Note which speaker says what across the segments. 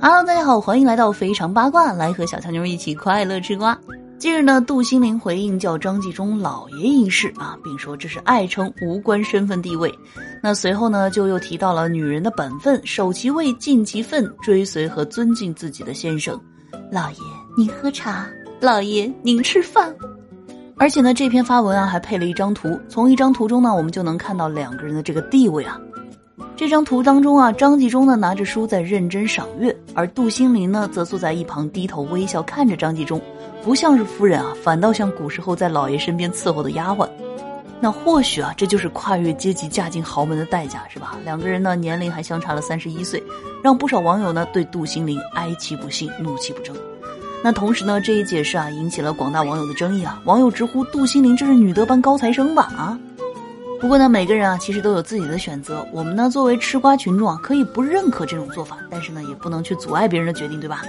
Speaker 1: Hello，大家好，欢迎来到非常八卦，来和小强妞一起快乐吃瓜。近日呢，杜心凌回应叫张纪中老爷一事啊，并说这是爱称，无关身份地位。那随后呢，就又提到了女人的本分，守其位，尽其分，追随和尊敬自己的先生。老爷，您喝茶；老爷，您吃饭。而且呢，这篇发文啊，还配了一张图。从一张图中呢，我们就能看到两个人的这个地位啊。这张图当中啊，张纪中呢拿着书在认真赏月，而杜心凌呢则坐在一旁低头微笑看着张纪中，不像是夫人啊，反倒像古时候在老爷身边伺候的丫鬟。那或许啊，这就是跨越阶级嫁进豪门的代价，是吧？两个人呢年龄还相差了三十一岁，让不少网友呢对杜心凌哀其不幸，怒其不争。那同时呢，这一解释啊引起了广大网友的争议啊，网友直呼杜心凌这是女德班高材生吧？啊！不过呢，每个人啊，其实都有自己的选择。我们呢，作为吃瓜群众啊，可以不认可这种做法，但是呢，也不能去阻碍别人的决定，对吧？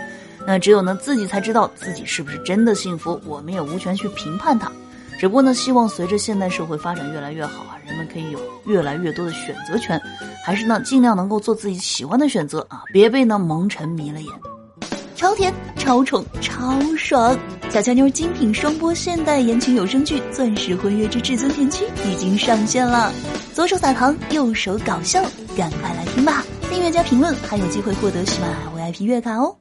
Speaker 1: 那只有呢，自己才知道自己是不是真的幸福。我们也无权去评判他。只不过呢，希望随着现代社会发展越来越好啊，人们可以有越来越多的选择权，还是呢，尽量能够做自己喜欢的选择啊，别被呢蒙尘迷了眼。超甜、超宠、超爽！小乔妞精品双播现代言情有声剧《钻石婚约之至尊甜妻》已经上线了，左手撒糖，右手搞笑，赶快来听吧！订阅加评论还有机会获得喜马拉雅 VIP 月卡哦！